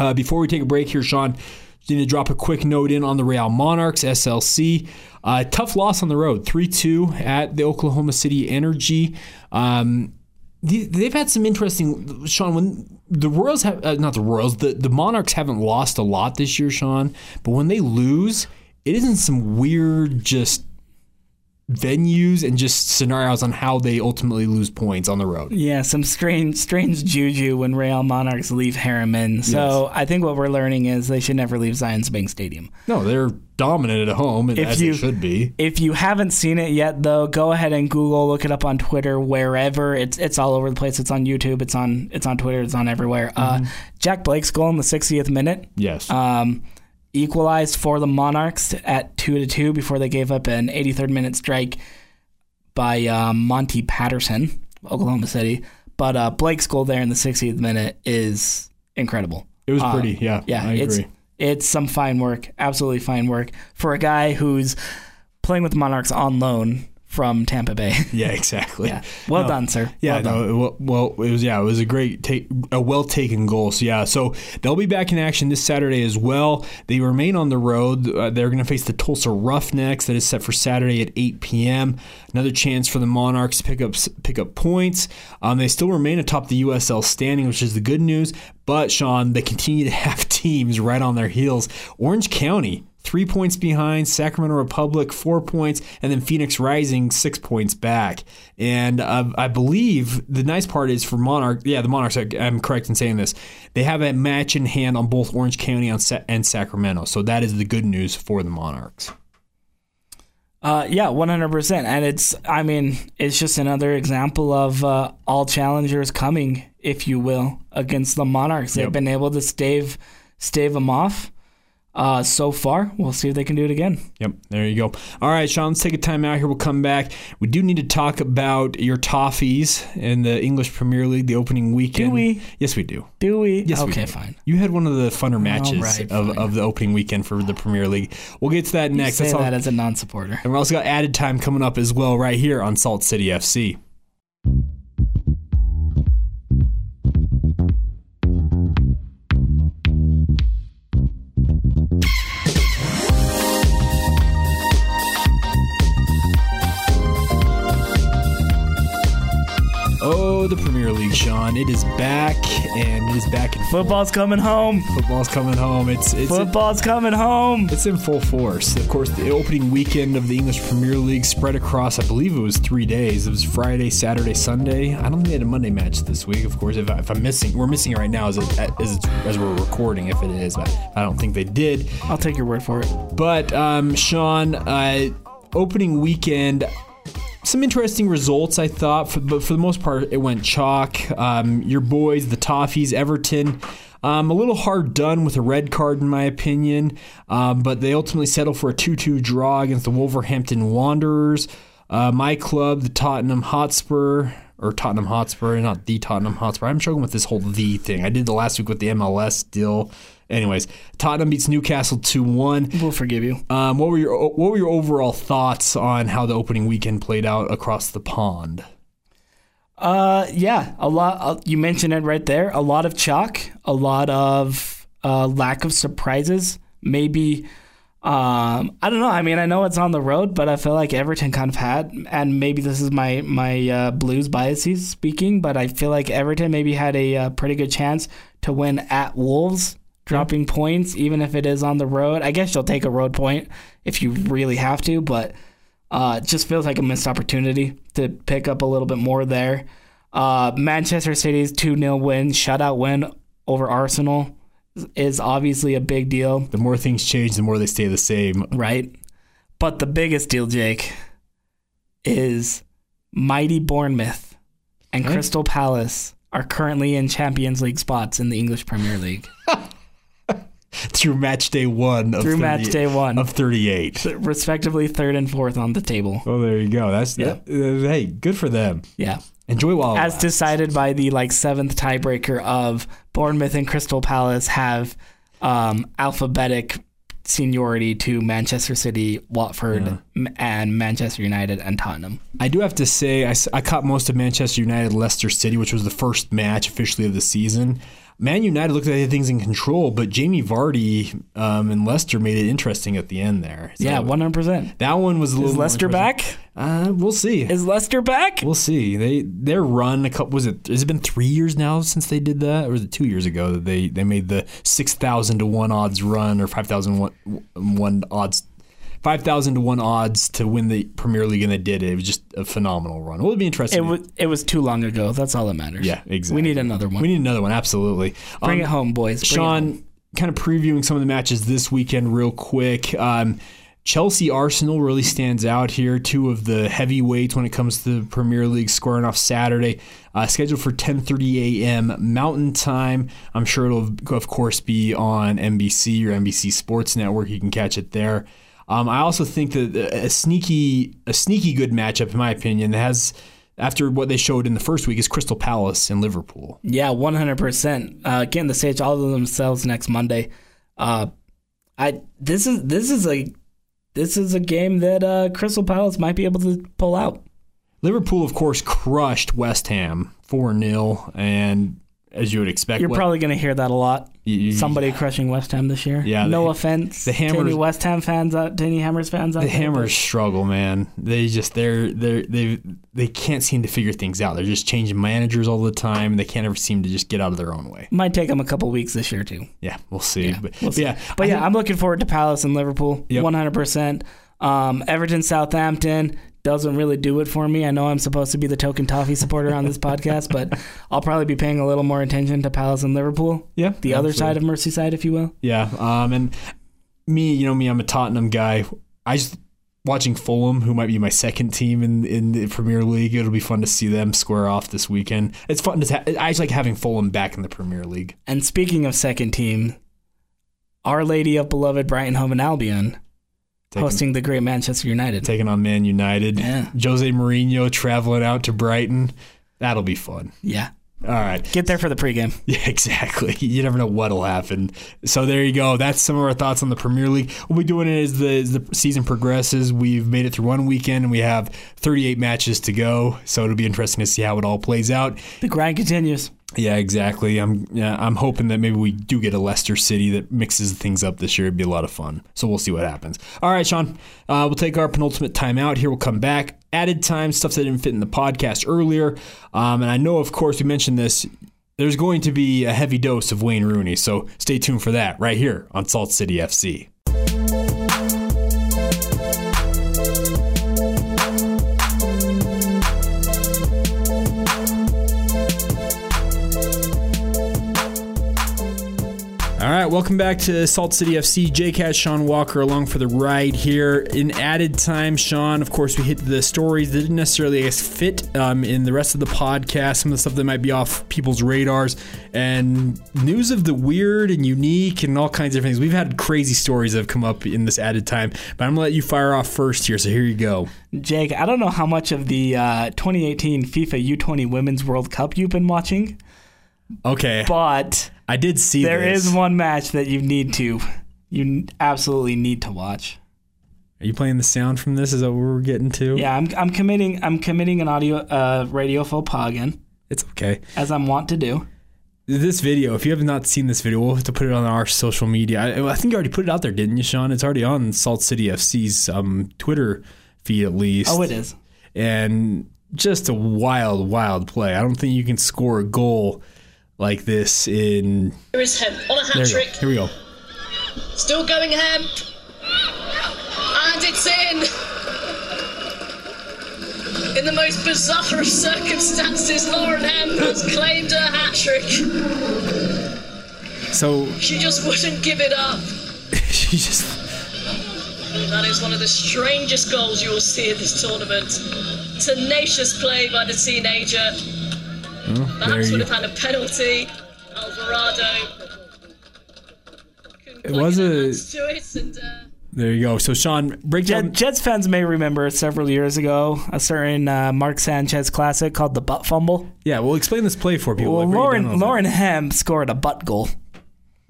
Speaker 1: Uh, before we take a break here, Sean, just need to drop a quick note in on the Real Monarchs, SLC. Uh, tough loss on the road, 3 2 at the Oklahoma City Energy. Um, they've had some interesting, Sean, when the Royals have, uh, not the Royals, the, the Monarchs haven't lost a lot this year, Sean, but when they lose, it isn't some weird, just venues and just scenarios on how they ultimately lose points on the road.
Speaker 2: Yeah, some strange, strange juju when Real Monarchs leave Herriman. So I think what we're learning is they should never leave Zions Bank Stadium.
Speaker 1: No, they're dominant at home,
Speaker 2: If
Speaker 1: as
Speaker 2: you-
Speaker 1: they should be.
Speaker 2: If you haven't seen it yet, though, go ahead and Google, look it up on Twitter, wherever. It's it's all over the place. It's on YouTube. It's on it's on Twitter. It's on everywhere. Uh, Jack Blake's goal in the 60th minute
Speaker 1: Yes.
Speaker 2: um, equalized for the Monarchs at two to two before they gave up an 83rd minute strike by uh, Monty Patterson, Oklahoma City. But uh, Blake's goal there in the 60th minute is incredible.
Speaker 1: It was
Speaker 2: Uh,
Speaker 1: pretty, yeah.
Speaker 2: Yeah,
Speaker 1: I
Speaker 2: it's
Speaker 1: agree.
Speaker 2: it's some fine work, absolutely fine work for a guy who's playing with the Monarchs on loan from Tampa Bay.
Speaker 1: Yeah, exactly.
Speaker 2: yeah, well
Speaker 1: No.
Speaker 2: done, sir.
Speaker 1: Yeah,
Speaker 2: well
Speaker 1: no, well, well, it was yeah, it was a great take, a well taken goal. So yeah, so they'll be back in action this Saturday as well. They remain on the road. Uh, they're going to face the Tulsa Roughnecks. That is set for Saturday at 8 p.m. Another chance for the Monarchs to pick up pick up points. Um, they still remain atop the USL standing, which is the good news. But Sean, they continue to have teams right on their heels. Orange County three points behind, Sacramento Republic four points, and then Phoenix Rising six points back. And uh, I believe the nice part is for Monarch, yeah, the Monarchs. I'm correct in saying this. They have a match in hand on both Orange County and and Sacramento, so that is the good news for the Monarchs.
Speaker 2: Uh, yeah, one hundred percent, and it's I mean it's just another example of uh, all challengers coming, if you will, against the Monarchs. They've
Speaker 1: Yep.
Speaker 2: been able to stave stave them off uh, so far. We'll see if they can do it again.
Speaker 1: Yep, there you go. All right, Sean, let's take a time out here. We'll come back. We do need to talk about your Toffees in the English Premier League, the opening weekend.
Speaker 2: Do we?
Speaker 1: Yes, we do.
Speaker 2: Do we?
Speaker 1: Yes, we
Speaker 2: okay,
Speaker 1: do.
Speaker 2: fine.
Speaker 1: You had one of the funner matches
Speaker 2: right,
Speaker 1: of,
Speaker 2: fine.
Speaker 1: of the opening weekend for the Premier League. We'll get to that next.
Speaker 2: Say
Speaker 1: That's all-
Speaker 2: that as a non-supporter.
Speaker 1: and we also got added time coming up as well right here on Salt City FC. Sean. It is back, and it is back in
Speaker 2: Football's coming home.
Speaker 1: football's coming home. It's it's
Speaker 2: Football's coming home.
Speaker 1: it's in full force. Of course, the opening weekend of the English Premier League spread across, I believe it was three days. It was Friday, Saturday, Sunday. I don't think they had a Monday match this week. Of course, if, I, if I'm missing, we're missing it right now as, it, as, it's, as we're recording. If it is, but I don't think they did.
Speaker 2: I'll take your word for it.
Speaker 1: But um, Sean, uh, opening weekend, some interesting results I thought, for, but for the most part, it went chalk. Um, your boys, the Toffees, Everton. Um, a little hard done with a red card, in my opinion, um, but they ultimately settled for a 2 2 draw against the Wolverhampton Wanderers. Uh, my club, the Tottenham Hotspur, or Tottenham Hotspur, not the Tottenham Hotspur. I'm struggling with this whole the thing. I did the last week with the MLS deal. Anyways, Tottenham beats Newcastle 2 1.
Speaker 2: We'll forgive you.
Speaker 1: Um, what were your what were your overall thoughts on how the opening weekend played out across the pond?
Speaker 2: Uh, yeah, a lot. Uh, you mentioned it right there. A lot of chalk, a lot of uh, lack of surprises. Maybe, um, I don't know. I mean, I know it's on the road, but I feel like Everton kind of had, and maybe this is my my uh, Blues biases speaking, but I feel like Everton maybe had a, uh pretty good chance to win at Wolves, dropping points, even if it is on the road. I guess you'll take a road point if you really have to, but. Uh, it just feels like a missed opportunity to pick up a little bit more there. Uh, Manchester City's 2 0 win, shutout win over Arsenal is obviously a big deal,
Speaker 1: The more things change, the more they stay the same.
Speaker 2: right? But the biggest deal, Jake, is mighty Bournemouth and. Crystal Palace are currently in Champions League spots in the English Premier League
Speaker 1: Through match day one of
Speaker 2: through
Speaker 1: 30
Speaker 2: match day one,
Speaker 1: of thirty eight.
Speaker 2: respectively third and fourth on the table.
Speaker 1: Oh, there you go. That's
Speaker 2: Yeah.
Speaker 1: that, uh, hey, good for them.
Speaker 2: Yeah.
Speaker 1: Enjoy while
Speaker 2: as
Speaker 1: lasts.
Speaker 2: decided by the like seventh tiebreaker of Bournemouth and Crystal Palace have um, alphabetic seniority to Manchester City, Watford, m- and Manchester United and Tottenham.
Speaker 1: I do have to say, I, I caught most of Manchester United Leicester City, which was the first match officially of the season. Man United looked like they had things in control, but Jamie Vardy um, and Leicester made it interesting at the end there. So
Speaker 2: Yeah, one hundred percent.
Speaker 1: that one was a little
Speaker 2: Is
Speaker 1: interesting.
Speaker 2: back?
Speaker 1: Uh, we'll see.
Speaker 2: Is Leicester back?
Speaker 1: We'll see. They their run a couple was it has it been three years now since they did that, or was it two years ago that they they made the six thousand to one odds run or five thousand one one odds five thousand to one odds to win the Premier League and they did it. It was just a phenomenal run. It would be interesting.
Speaker 2: It was it was too long ago. That's all that matters.
Speaker 1: yeah, exactly.
Speaker 2: We need another one.
Speaker 1: We need another one. Absolutely.
Speaker 2: Bring
Speaker 1: Um,
Speaker 2: it home, boys. Bring
Speaker 1: Sean, kind of previewing some of the matches this weekend real quick. Um, Chelsea Arsenal really stands out here. Two of the heavyweights when it comes to the Premier League squaring off Saturday. Uh, scheduled for 10:30 a.m. Mountain Time. I'm sure it'll of course be on NBC or NBC Sports Network. You can catch it there. Um, I also think that a sneaky a sneaky good matchup, in my opinion, has after what they showed in the first week is Crystal Palace and Liverpool.
Speaker 2: Yeah, one hundred percent. Uh, getting the stage all of themselves next Monday. Uh, I this is this is a this is a game that uh, Crystal Palace might be able to pull out.
Speaker 1: Liverpool, of course, crushed West Ham 4 0. And as you would expect,
Speaker 2: You're
Speaker 1: what-
Speaker 2: probably going to hear that a lot.
Speaker 1: you-
Speaker 2: Somebody crushing West Ham this year.
Speaker 1: Yeah,
Speaker 2: No
Speaker 1: the-
Speaker 2: offense
Speaker 1: the
Speaker 2: to any
Speaker 1: Hammers-
Speaker 2: West Ham fans out, to any Hammers fans out
Speaker 1: the
Speaker 2: there,
Speaker 1: Hammers struggle, man. They just they're they're they they can't seem to figure things out. They're just changing managers all the time. They can't ever seem to just get out of their own way.
Speaker 2: Might take them a couple weeks this year too.
Speaker 1: Yeah, we'll see.
Speaker 2: Yeah,
Speaker 1: but,
Speaker 2: we'll
Speaker 1: but
Speaker 2: see.
Speaker 1: yeah,
Speaker 2: But
Speaker 1: I
Speaker 2: yeah,
Speaker 1: think-
Speaker 2: I'm looking forward to Palace and Liverpool.
Speaker 1: Yep.
Speaker 2: 100%. Um, Everton Southampton doesn't really do it for me. I know I'm supposed to be the token toffee supporter on this podcast, but I'll probably be paying a little more attention to Palace and Liverpool.
Speaker 1: yeah,
Speaker 2: The other side of Merseyside, if you will.
Speaker 1: Yeah, um, and me, you know me, I'm a Tottenham guy. I just watching Fulham, who might be my second team in in the Premier League. It'll be fun to see them square off this weekend. It's fun to. Ha- I just like having Fulham back in the Premier League.
Speaker 2: And speaking of second team, Our Lady of Beloved Brighton Hove and Albion
Speaker 1: Taking,
Speaker 2: hosting the great Manchester United.
Speaker 1: taking on Man United.
Speaker 2: Yeah.
Speaker 1: Jose Mourinho traveling out to Brighton. That'll be fun.
Speaker 2: yeah.
Speaker 1: All right.
Speaker 2: Get there for the pregame.
Speaker 1: Yeah, exactly. You never know what'll happen. So there you go. That's some of our thoughts on the Premier League. We'll be doing it as the, as the season progresses. We've made it through one weekend and we have 38 matches to go. So it'll be interesting to see how it all plays out.
Speaker 2: The grind continues.
Speaker 1: Yeah, exactly. I'm yeah, I'm hoping that maybe we do get a Leicester City that mixes things up this year. It'd be a lot of fun. So we'll see what happens. All right, Sean. Uh, we'll take our penultimate timeout here. We'll come back. Added time stuff that didn't fit in the podcast earlier. Um, and I know, of course, we mentioned this. There's going to be a heavy dose of Wayne Rooney, so stay tuned for that right here on Salt City FC. Welcome back to Salt City FC. J-Cat, Sean Walker along for the ride here. In added time, Sean, of course, we hit the stories that didn't necessarily I guess, fit um, in the rest of the podcast, some of the stuff that might be off people's radars, and news of the weird and unique and all kinds of things. We've had crazy stories that have come up in this added time, but I'm going to let you fire off first here, so here you go.
Speaker 2: Jake, I don't know how much of the uh, 2018 FIFA U20 Women's World Cup you've been watching,
Speaker 1: Okay,
Speaker 2: but
Speaker 1: I did see
Speaker 2: there
Speaker 1: this.
Speaker 2: is one match that you need to, you absolutely need to watch.
Speaker 1: Are you playing the sound from this? Is that what we're getting to?
Speaker 2: Yeah, I'm, I'm committing I'm committing an audio uh, radio faux pas again,
Speaker 1: It's okay.
Speaker 2: as I'm wont to do.
Speaker 1: this video, if you have not seen this video, we'll have to put it on our social media. I, I think you already put it out there, didn't you, Sean? It's already on Salt City FC's um, Twitter feed, at least.
Speaker 2: Oh, it is.
Speaker 1: And just a wild, wild play. I don't think you can score a goal like this in.
Speaker 4: Here is Hemp on a hat
Speaker 1: There you go.
Speaker 4: trick.
Speaker 1: Here we go.
Speaker 4: Still going Hemp. And it's in. In the most bizarre of circumstances, Lauren Hemp has claimed her hat trick.
Speaker 1: So
Speaker 4: She just wouldn't give it up.
Speaker 1: she just.
Speaker 4: That is one of the strangest goals you will see in this tournament. Tenacious play by the teenager.
Speaker 1: There
Speaker 4: Perhaps
Speaker 1: you
Speaker 4: would
Speaker 1: go.
Speaker 4: have had a penalty. Alvarado.
Speaker 1: It was
Speaker 4: get
Speaker 1: a-
Speaker 4: it and, uh,
Speaker 1: There you go. So, Sean, break
Speaker 2: Jet,
Speaker 1: down.
Speaker 2: Jets fans may remember several years ago a certain uh, Mark Sanchez classic called the butt fumble.
Speaker 1: Yeah, we'll explain this play for people.
Speaker 2: Well,
Speaker 1: Like, break it down
Speaker 2: Lauren
Speaker 1: a little
Speaker 2: Lauren Hemp scored a butt goal.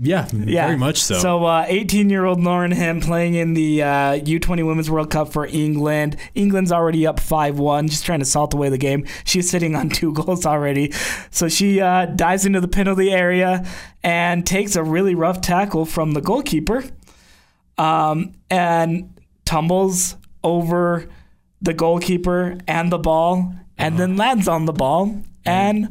Speaker 1: Yeah,
Speaker 2: Yeah,
Speaker 1: very much so.
Speaker 2: So, uh, 18-year-old Lauren Hemp playing in the uh, U20 Women's World Cup for England. England's already up 5-1, just trying to salt away the game. She's sitting on two goals already. So she uh, dives into the penalty area and takes a really rough tackle from the goalkeeper, um, and tumbles over the goalkeeper and the ball, and then lands on the ball and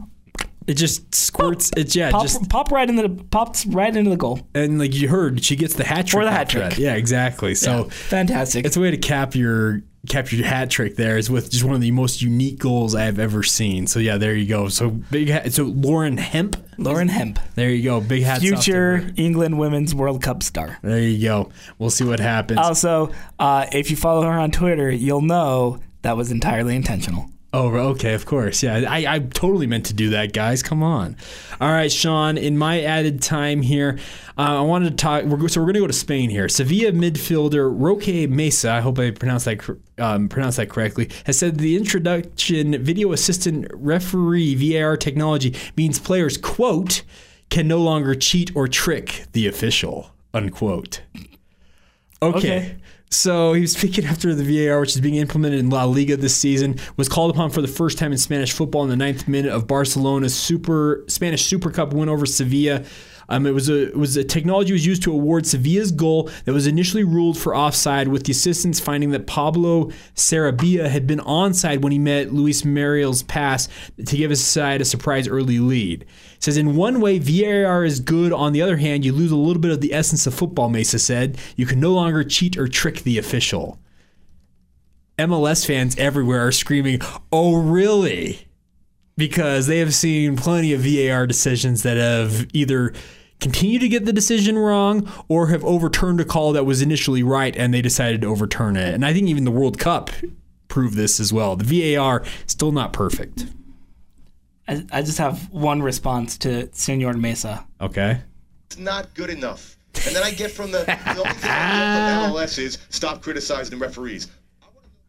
Speaker 1: it just squirts. It's yeah,
Speaker 2: pop,
Speaker 1: just
Speaker 2: pop right into the pops right into the goal.
Speaker 1: and like you heard, she gets the hat trick.
Speaker 2: For the hat trick.
Speaker 1: that. Yeah, exactly. So.
Speaker 2: Fantastic.
Speaker 1: It's a way to cap your cap your hat trick there is with just one of the most unique goals I have ever seen. So yeah, there you go. So big hat. So Lauren Hemp.
Speaker 2: Lauren Hemp,
Speaker 1: There you go. Big to
Speaker 2: future. England Women's World Cup star.
Speaker 1: There you go. We'll see what happens.
Speaker 2: Also, uh, if you follow her on Twitter, you'll know that was entirely intentional.
Speaker 1: Oh, okay, of course. Yeah, I, I totally meant to do that, guys. Come on. All right, Sean, in my added time here, uh, I wanted to talk. We're, so we're going to go to Spain here. Sevilla midfielder Roque Mesa, I hope I pronounced that um, pronounced that correctly, has said the introduction video assistant referee VAR technology means players, quote, can no longer cheat or trick the official, unquote. Okay.
Speaker 2: Okay.
Speaker 1: So he was speaking after the VAR, which is being implemented in La Liga this season, was called upon for the first time in Spanish football in the ninth minute of Barcelona's Super Spanish Super Cup win over Sevilla. Um, it was a it was a technology was used to award Sevilla's goal that was initially ruled for offside, with the assistants finding that Pablo Sarabia had been onside when he met Luis Muriel's pass to give his side a surprise early lead. It says in one way VAR is good. On the other hand, you lose a little bit of the essence of football. Mesa said you can no longer cheat or trick the official. MLS fans everywhere are screaming, "Oh, really?" Because they have seen plenty of VAR decisions that have either continued to get the decision wrong or have overturned a call that was initially right and they decided to overturn it. And I think even the World Cup proved this as well. The VAR still not perfect.
Speaker 2: I, I just have one response to Senor Mesa.
Speaker 1: Okay.
Speaker 5: It's not good enough. And then I get from the, the only thing I get from MLS is stop criticizing the referees.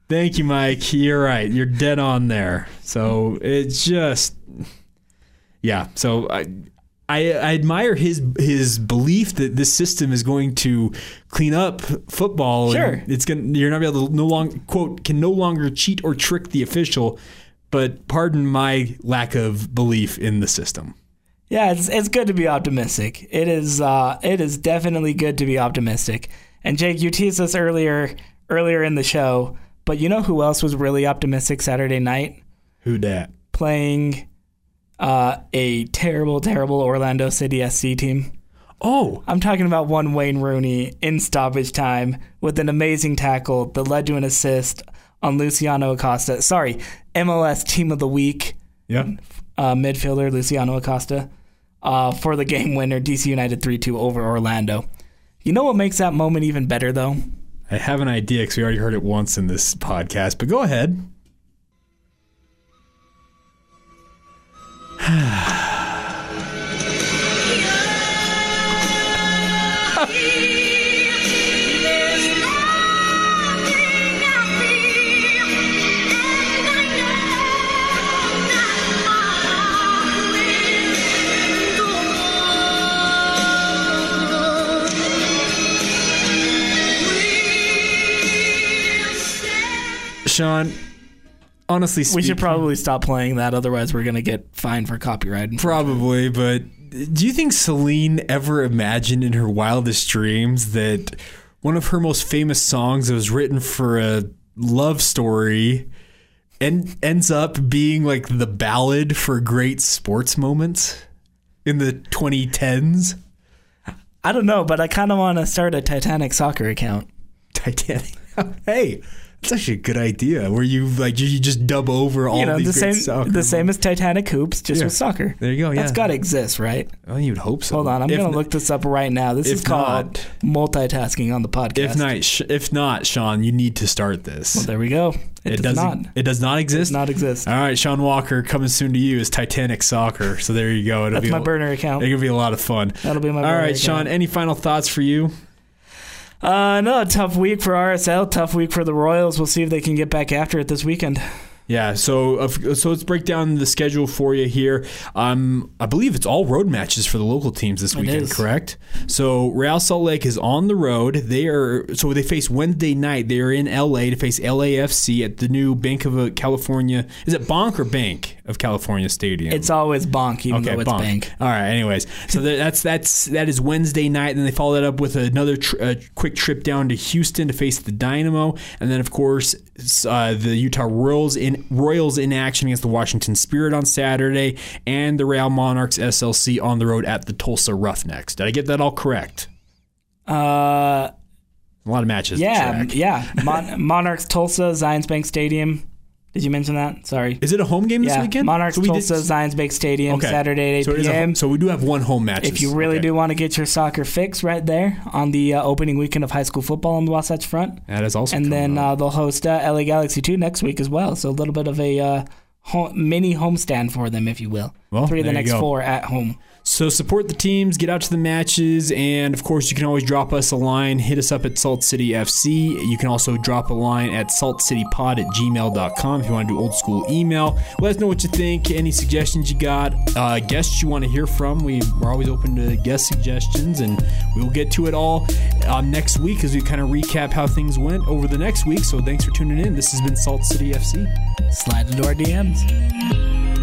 Speaker 1: Thank you, Mike. You're right. You're dead on there. So it's just, yeah. So I, I, I admire his his belief that this system is going to clean up football.
Speaker 2: Sure.
Speaker 1: and it's going. to You're not be able to no longer quote can no longer cheat or trick the official. But pardon my lack of belief in the system.
Speaker 2: Yeah, it's it's good to be optimistic. It is uh, it is definitely good to be optimistic. And Jake, you teased us earlier earlier in the show, but you know who else was really optimistic Saturday night?
Speaker 1: Who dat?
Speaker 2: Playing uh, a terrible, terrible Orlando City SC team.
Speaker 1: Oh,
Speaker 2: I'm talking about one Wayne Rooney in stoppage time with an amazing tackle that led to an assist on Luciano Acosta. Sorry, MLS Team of the Week
Speaker 1: yeah.
Speaker 2: uh, midfielder Luciano Acosta uh, for the game winner, DC United 3 2 over Orlando. You know what makes that moment even better, though?
Speaker 1: I have an idea because we already heard it once in this podcast, but go ahead. Sean, honestly speaking,
Speaker 2: We should probably stop playing that, otherwise, we're going to get fined for copyright.
Speaker 1: Probably, but do you think Celine ever imagined in her wildest dreams that one of her most famous songs that was written for a love story and ends up being like the ballad for great sports moments in the 2010s?
Speaker 2: I don't know, but I kind of want to start a Titanic soccer account.
Speaker 1: Titanic. hey, that's actually a good idea. Where you like you just dub over all
Speaker 2: You know,
Speaker 1: these
Speaker 2: the same
Speaker 1: soccer
Speaker 2: the same as Titanic hoops, just
Speaker 1: Yeah.
Speaker 2: with soccer.
Speaker 1: There you go,
Speaker 2: That's
Speaker 1: yeah.
Speaker 2: got to exist, right?
Speaker 1: Well, you'd hope so.
Speaker 2: Hold on, I'm
Speaker 1: If
Speaker 2: going
Speaker 1: n-
Speaker 2: to look this up right now. This is called multitasking on the podcast.
Speaker 1: If not, sh- if not, Sean, you need to start this.
Speaker 2: there we go. It, does
Speaker 1: doesn't- It does not exist.
Speaker 2: Does not exist.
Speaker 1: All right, Sean Walker coming soon to you is Titanic Soccer. So there you go. It'll
Speaker 2: That's
Speaker 1: be
Speaker 2: my
Speaker 1: a,
Speaker 2: burner account.
Speaker 1: It'll be a lot of fun.
Speaker 2: That'll be my
Speaker 1: All right,
Speaker 2: account.
Speaker 1: Sean. Any final thoughts for you?
Speaker 2: Uh, no, tough week for RSL. Tough week for the Royals. We'll see if they can get back after it this weekend.
Speaker 1: Yeah, so so let's break down the schedule for you here. Um, I believe it's all road matches for the local teams this weekend, correct? So Real Salt Lake is on the road. They are so they face Wednesday night. They are in LA to face LAFC at the new Bank of uh, California. Is it Bank or Bank of California Stadium?
Speaker 2: It's always bonk, even
Speaker 1: Okay,
Speaker 2: though it's
Speaker 1: bonk.
Speaker 2: bank.
Speaker 1: All right. Anyways, so that's that's that is Wednesday night. Then they follow that up with another tr- uh, quick trip down to Houston to face the Dynamo, and then of course uh, the Utah Royals in Royals in action against the Washington Spirit on Saturday, and the Real Monarchs SLC on the road at the Tulsa Roughnecks. Did I get that all correct?
Speaker 2: Uh,
Speaker 1: A lot of matches.
Speaker 2: yeah, yeah. Mon- Monarchs Tulsa, Zions Bank Stadium. Did you mention that? Sorry.
Speaker 1: Is it a home game this
Speaker 2: yeah,
Speaker 1: weekend?
Speaker 2: Monarchs
Speaker 1: So we did-
Speaker 2: Tulsa, Zions Bank Stadium,
Speaker 1: Okay.
Speaker 2: Saturday at 8
Speaker 1: so, it is a-
Speaker 2: p.m.
Speaker 1: so we do have one home match.
Speaker 2: if you really
Speaker 1: Okay.
Speaker 2: do want to get your soccer fix right there on the uh, opening weekend of high school football on the Wasatch Front.
Speaker 1: that is also
Speaker 2: and then uh, they'll host uh, LA Galaxy 2 next week as well. So a little bit of a uh, ho- mini homestand for them, if you will.
Speaker 1: Well,
Speaker 2: Three of the next four at home.
Speaker 1: So support the teams, get out to the matches, and of course you can always drop us a line. Hit us up at Salt City FC. You can also drop a line at saltcitypod at gmail.com if you want to do old school email. Let us know what you think, any suggestions you got, uh, guests you want to hear from. We, we're always open to guest suggestions, and we will get to it all uh, next week as we kind of recap how things went over the next week. So thanks for tuning in. This has been Salt City FC.
Speaker 2: Slide into our DMs.